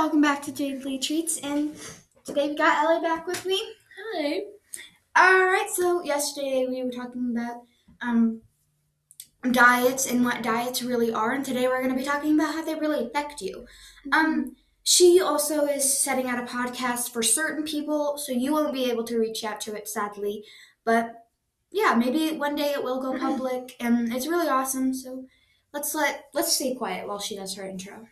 welcome back to Lee Treats, and today we got Ellie back with me. Hi. All right, so yesterday we were talking about um diets and what diets really are, and today we're going to be talking about how they really affect you. Um, she also is setting out a podcast for certain people, so you won't be able to reach out to it, sadly. But yeah, maybe one day it will go public, and it's really awesome. So let's let let's stay quiet while she does her intro.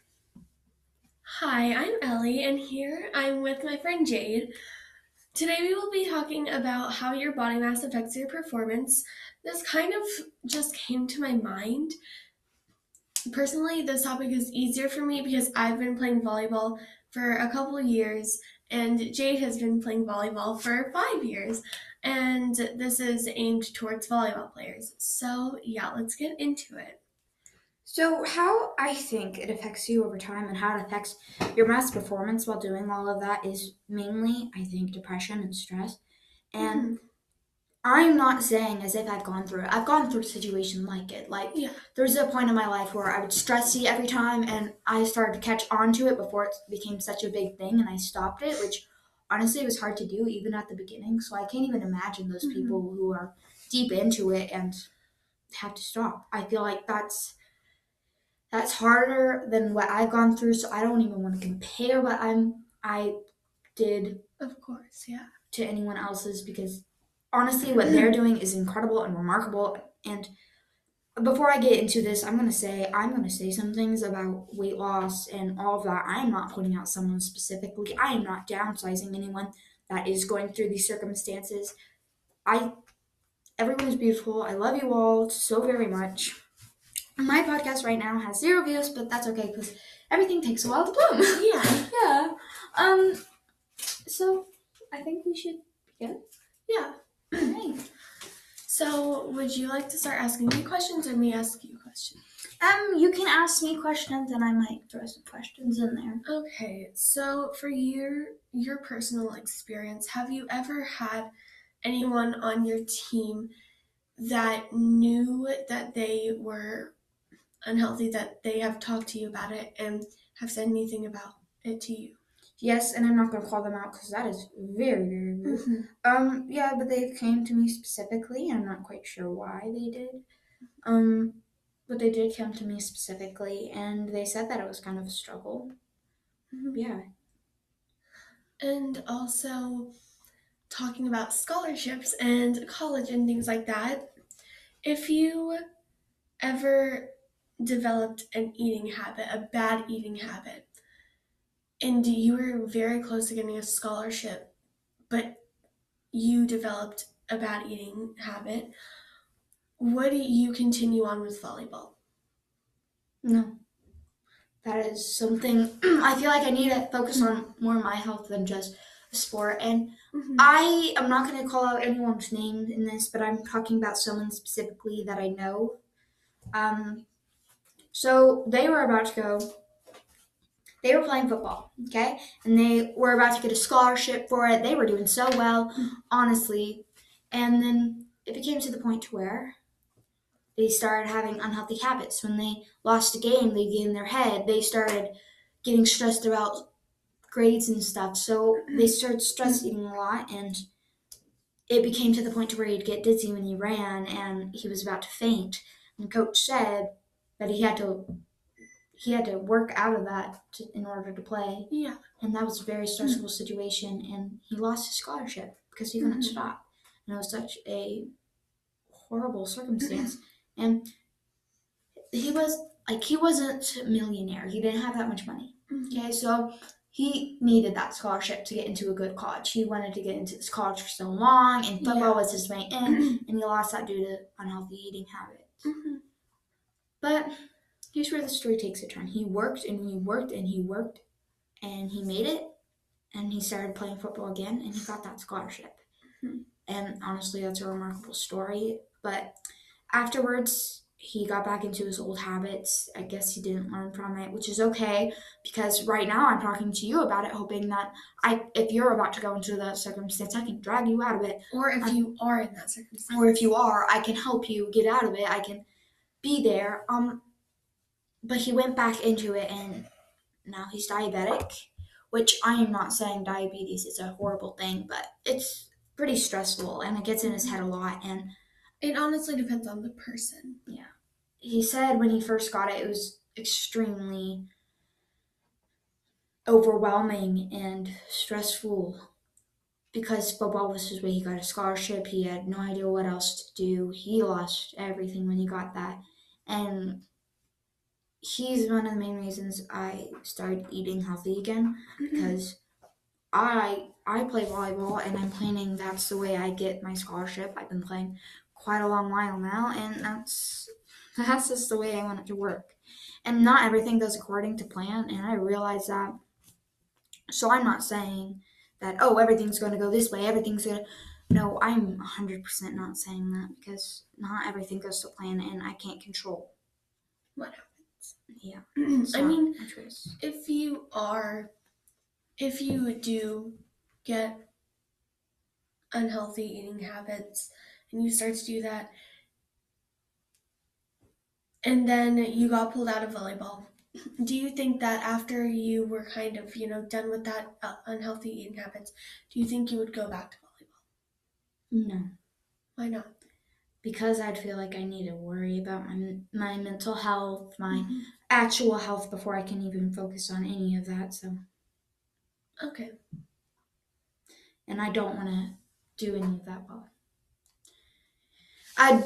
Hi, I'm Ellie, and here I'm with my friend Jade. Today we will be talking about how your body mass affects your performance. This kind of just came to my mind. Personally, this topic is easier for me because I've been playing volleyball for a couple years, and Jade has been playing volleyball for five years. And this is aimed towards volleyball players. So, yeah, let's get into it. So, how I think it affects you over time and how it affects your mass performance while doing all of that is mainly, I think, depression and stress. And I'm not saying as if I've gone through it. I've gone through a situation like it. Like, Yeah. there's a point in my life where I would stress eat every time, and I started to catch on to it before it became such a big thing, and I stopped it, which honestly was hard to do even at the beginning. So, I can't even imagine those Mhm. people who are deep into it and have to stop. I feel like that's that's harder than what I've gone through, so I don't even want to compare what I'm I did Of course, yeah. to anyone else's because honestly what they're doing is incredible and remarkable and before I get into this, I'm gonna say I'm gonna say some things about weight loss and all of that. I am not putting out someone specifically. I am not downsizing anyone that is going through these circumstances. I everyone's beautiful. I love you all so very much. My podcast right now has zero views, but that's okay because everything takes a while to bloom. Yeah. yeah. Um. So I think we should begin. Yeah. Alright. So, would you like to start asking me questions or me ask you questions? Um, you can ask me questions, and I might throw some questions in there. Okay. So, for your your personal experience, have you ever had anyone on your team that knew that they were unhealthy that they have talked to you about it and have said anything about it to you? Yes, and I'm not gonna call them out because that is very, very rude. Mm-hmm. Um, yeah, but they came to me specifically. I'm not quite sure why they did. Um, but they did come to me specifically, and they said that it was kind of a struggle. Mhm. Yeah. And also talking about scholarships and college and things like that. If you ever developed an eating habit, a bad eating habit, and you were very close to getting a scholarship, but you developed a bad eating habit, would you continue on with volleyball? No. That is something I feel like I need to focus on more my health than just a sport. And I am not going to call out anyone's name in this, but I'm talking about someone specifically that I know. Um, so they were about to go. They were playing football, okay, and they were about to get a scholarship for it. They were doing so well, honestly, and then it became to the point to where they started having unhealthy habits. When they lost a game, they get in their head. They started getting stressed about grades and stuff. So they started stress eating a lot, and it became to the point to where he'd get dizzy when he ran, and he was about to faint. And coach said that he had to he had to work out of that to, in order to play, Yeah. and that was a very stressful situation. And he lost his scholarship because he couldn't Mhm. stop, and it was such a horrible circumstance. Mm-hmm. and he was like he wasn't a millionaire. He didn't have that much money. Mm-hmm. Okay, so he needed that scholarship to get into a good college. He wanted to get into this college for so long, and football Yeah. was his way in, and he lost that due to unhealthy eating habits. Mm-hmm. But here's where the story takes a turn. He worked and he worked and he worked, and he made it, and he started playing football again, and he got that scholarship. Mhm. And honestly, that's a remarkable story. But afterwards, he got back into his old habits. I guess he didn't learn from it, which is okay because right now I'm talking to you about it, hoping that I, if you're about to go into that circumstance, I can drag you out of it. Or if you are in that circumstance. Or if you are, I can help you get out of it. I can be there. Um, but he went back into it, and now he's diabetic, which I am not saying diabetes is a horrible thing, but it's pretty stressful and it gets in his head a lot. And It honestly depends on the person. Yeah, he said when he first got it, it was extremely overwhelming and stressful because football was his way. He got a scholarship. He had no idea what else to do. He lost everything when he got that. And he's one of the main reasons I started eating healthy again mm-hmm. because I I play volleyball and I'm planning that's the way I get my scholarship. I've been playing quite a long while now and that's that's just the way I want it to work. And not everything goes according to plan and I realize that. So I'm not saying that oh everything's going to go this way, everything's going to no, I'm 100% not saying that because not everything goes to plan and I can't control. What happens. Yeah. I mean, if you are, if you do get unhealthy eating habits and you start to do that, and then you got pulled out of volleyball, do you think that after you were kind of, you know, done with that uh, unhealthy eating habits, do you think you would go back to volleyball? No. Why not? because I'd feel like I need to worry about my my mental health, my mm-hmm. actual health before I can even focus on any of that. So, Okay. and I don't want to do any of that well. I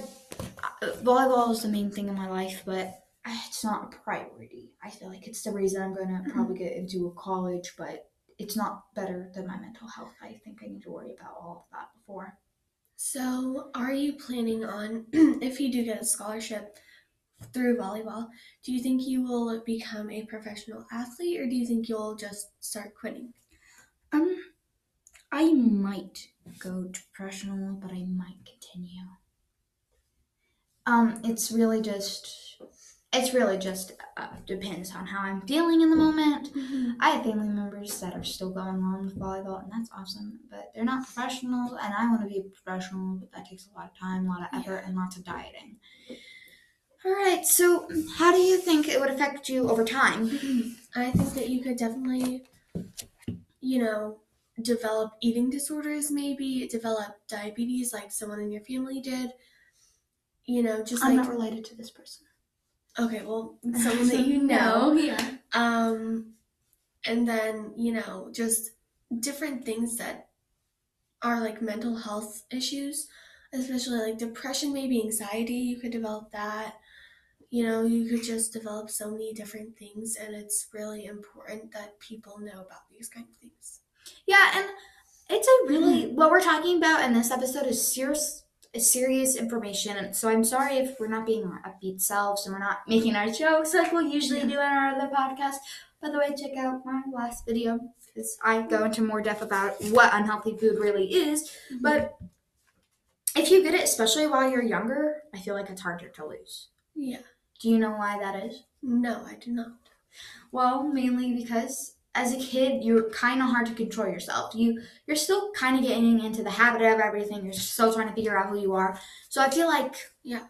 uh, volleyball is the main thing in my life, but it's not a priority. I feel like it's the reason I'm gonna mm-hmm. probably get into a college, but it's not better than my mental health. I think I need to worry about all of that before. So, are you planning on, if you do get a scholarship through volleyball, do you think you will become a professional athlete or do you think you'll just start quitting? Um, I might go to professional, but I might continue. Um, it's really just, it's really just uh, depends on how I'm feeling in the moment. I have family members that are still going on with volleyball, and that's awesome. But they're not professionals, and I want to be a professional, but that takes a lot of time, a lot of effort, and lots of dieting. All right, so how do you think it would affect you over time? I think that you could definitely, you know, develop eating disorders, maybe develop diabetes like someone in your family did. You know, just I'm like, not related to this person. Okay, well, someone that you know. yeah. um and then you know just different things that are like mental health issues especially like depression maybe anxiety you could develop that you know you could just develop so many different things and it's really important that people know about these kind of things Yeah, and it's a really what we're talking about in this episode is serious serious information. So I'm sorry if we're not being our upbeat selves and we're not making our jokes like we usually do in our other podcast. By the way, check out my last video because I go into more depth about what unhealthy food really is. Mm-hmm. But if you get it, especially while you're younger, I feel like it's harder to lose. yeah Do you know why that is? no i do not Well, mainly because as a kid, you're kind of hard to control yourself. You you're still kind of getting into the habit of everything. You're still trying to figure out who you are. So I feel like yeah.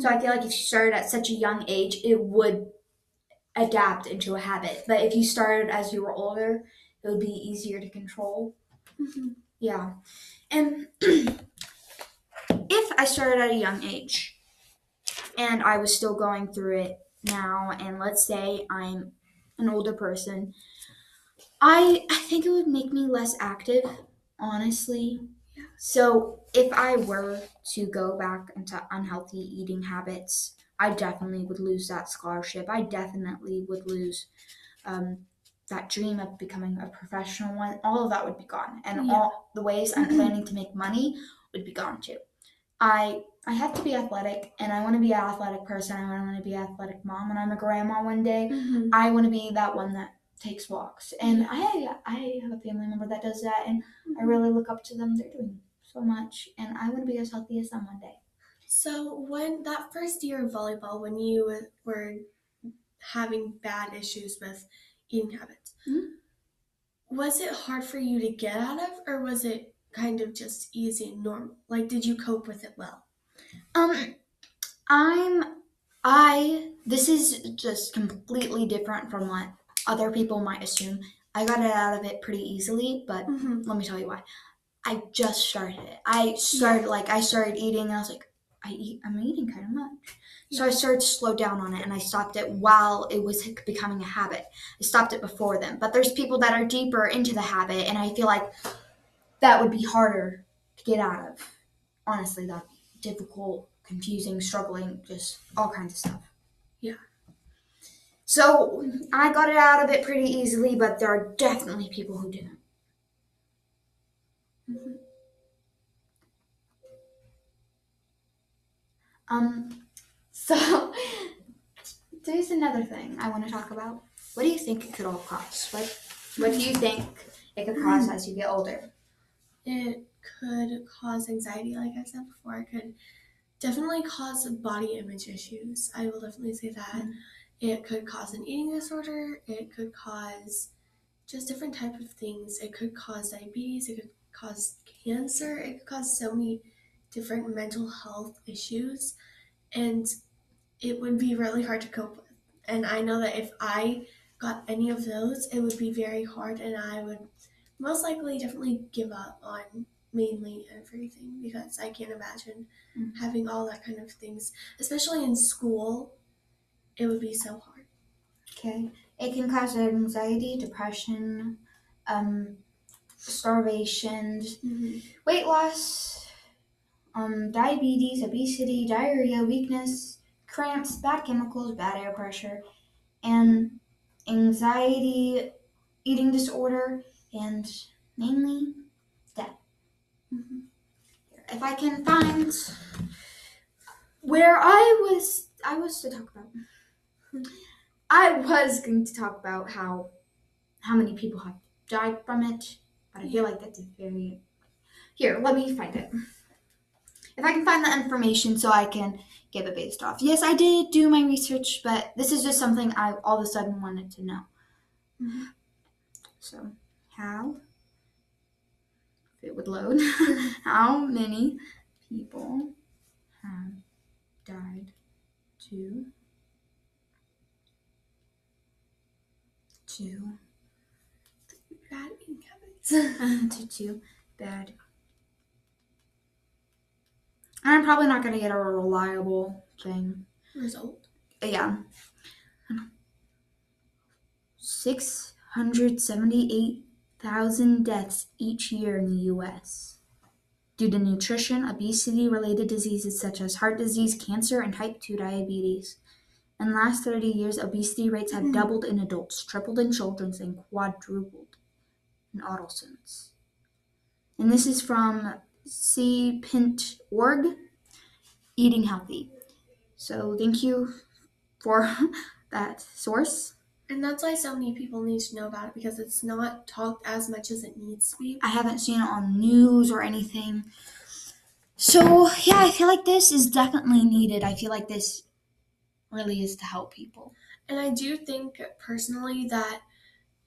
so I feel like if you started at such a young age, it would adapt into a habit. But if you started as you were older, it would be easier to control. Mhm. Yeah. And if I started at a young age and I was still going through it now, and let's say I'm an older person, I I think it would make me less active, honestly. So if I were to go back into unhealthy eating habits, I definitely would lose that scholarship. I definitely would lose um, that dream of becoming a professional one. All of that would be gone, and Yeah. all the ways I'm planning to make money would be gone too. I I have to be athletic, and I want to be an athletic person. I want to be an athletic mom when I'm a grandma one day. Mhm. I want to be that one that takes walks, and I I have a family member that does that, and I really look up to them. They're doing so much, and I want to be as healthy as them one day. So when that first year of volleyball, when you were having bad issues with eating habits, Mhm. was it hard for you to get out of, or was it kind of just easy and normal? Like, did you cope with it well? Um, I'm I. This is just completely different from what other people might assume. I got it out of it pretty easily, but Mhm. let me tell you why. I just started it. I started like I started eating and I was like, I eat I'm eating kind of much. So I started to slow down on it and I stopped it while it was becoming a habit. I stopped it before then. But there's people that are deeper into the habit and I feel like that would be harder to get out of. Honestly, that'd be difficult, confusing, struggling, just all kinds of stuff. Yeah. So I got it out of it pretty easily, but there are definitely people who didn't. Mhm. Um, so there's another thing I want to talk about. What do you think it could all cost? What What do you think it could cost as you get older? It could cause anxiety, like I said before. It could definitely cause body image issues. I will definitely say that. Mhm. It could cause an eating disorder. It could cause just different type of things. It could cause diabetes. It could cause cancer. It could cause so many different mental health issues, and it would be really hard to cope with. And I know that if I got any of those, it would be very hard, and I would most likely definitely give up on mainly everything because I can't imagine Mm. having all that kind of things, especially in school. It would be so hard. Okay, it can cause anxiety, depression, um, starvation, weight loss, um, diabetes, obesity, diarrhea, weakness, cramps, bad chemicals, bad air pressure, and anxiety, eating disorder, and mainly Mhm. if I can find where I was I was to talk about I was going to talk about how how many people have died from it, but I feel like that's a very here, let me find it. If I can find the information so I can give it based off. Yes, I did do my research, but this is just something I all of a sudden wanted to know. Mhm. So, how if it would load, how many people have died to to Bad habits. to two bad. I'm probably not gonna get a reliable thing. Result. Yeah. Six hundred seventy-eight thousand deaths each year in the U.S. due to nutrition, obesity-related diseases such as heart disease, cancer, and type two diabetes. In the last 30 years, obesity rates have Mhm. doubled in adults, tripled in children, and quadrupled in adolescents. And this is from CSPINET.org, Eating Healthy. So thank you for that source. And that's why so many people need to know about it because it's not talked as much as it needs to be. I haven't seen it on news or anything. So yeah, I feel like this is definitely needed. I feel like this really is to help people. And I do think personally that,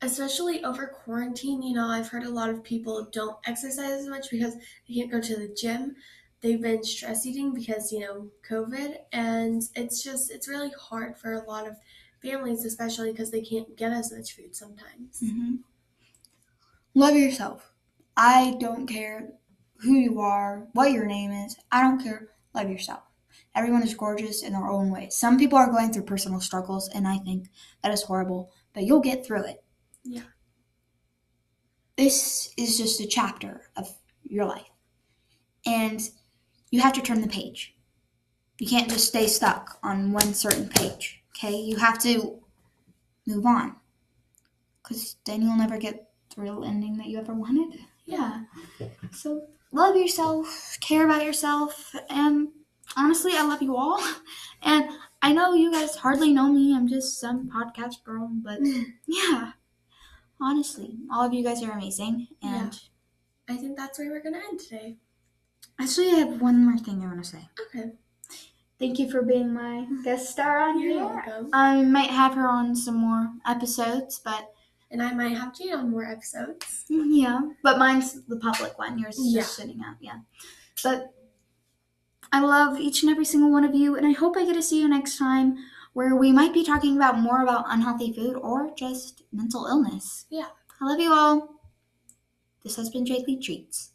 especially over quarantine, you know, I've heard a lot of people don't exercise as much because they can't go to the gym. They've been stress eating because, you know, COVID. And it's just, it's really hard for a lot of families, especially because they can't get as much food sometimes. Mm-hmm. Love yourself. I don't care who you are, what your name is. I don't care. Love yourself. Everyone is gorgeous in their own way. Some people are going through personal struggles, and I think that is horrible, but you'll get through it. Yeah. This is just a chapter of your life, and you have to turn the page. You can't just stay stuck on one certain page, okay? You have to move on, because then you'll never get the real ending that you ever wanted. Yeah. So love yourself, care about yourself, and honestly, I love you all. And I know you guys hardly know me. I'm just some podcast girl, but mm. yeah. Honestly, all of you guys are amazing. And I think that's where we're going to end today. actually, I have one more thing I want to say. Okay. Thank you for being my guest star on You're here. welcome. I might have her on some more episodes, but And I might have Jade on more episodes. Yeah, but mine's the public one. Yours is just sitting out. Yeah, but I love each and every single one of you, and I hope I get to see you next time, where we might be talking about more about unhealthy food or just mental illness. Yeah. I love you all. This has been Jade Lee Treats.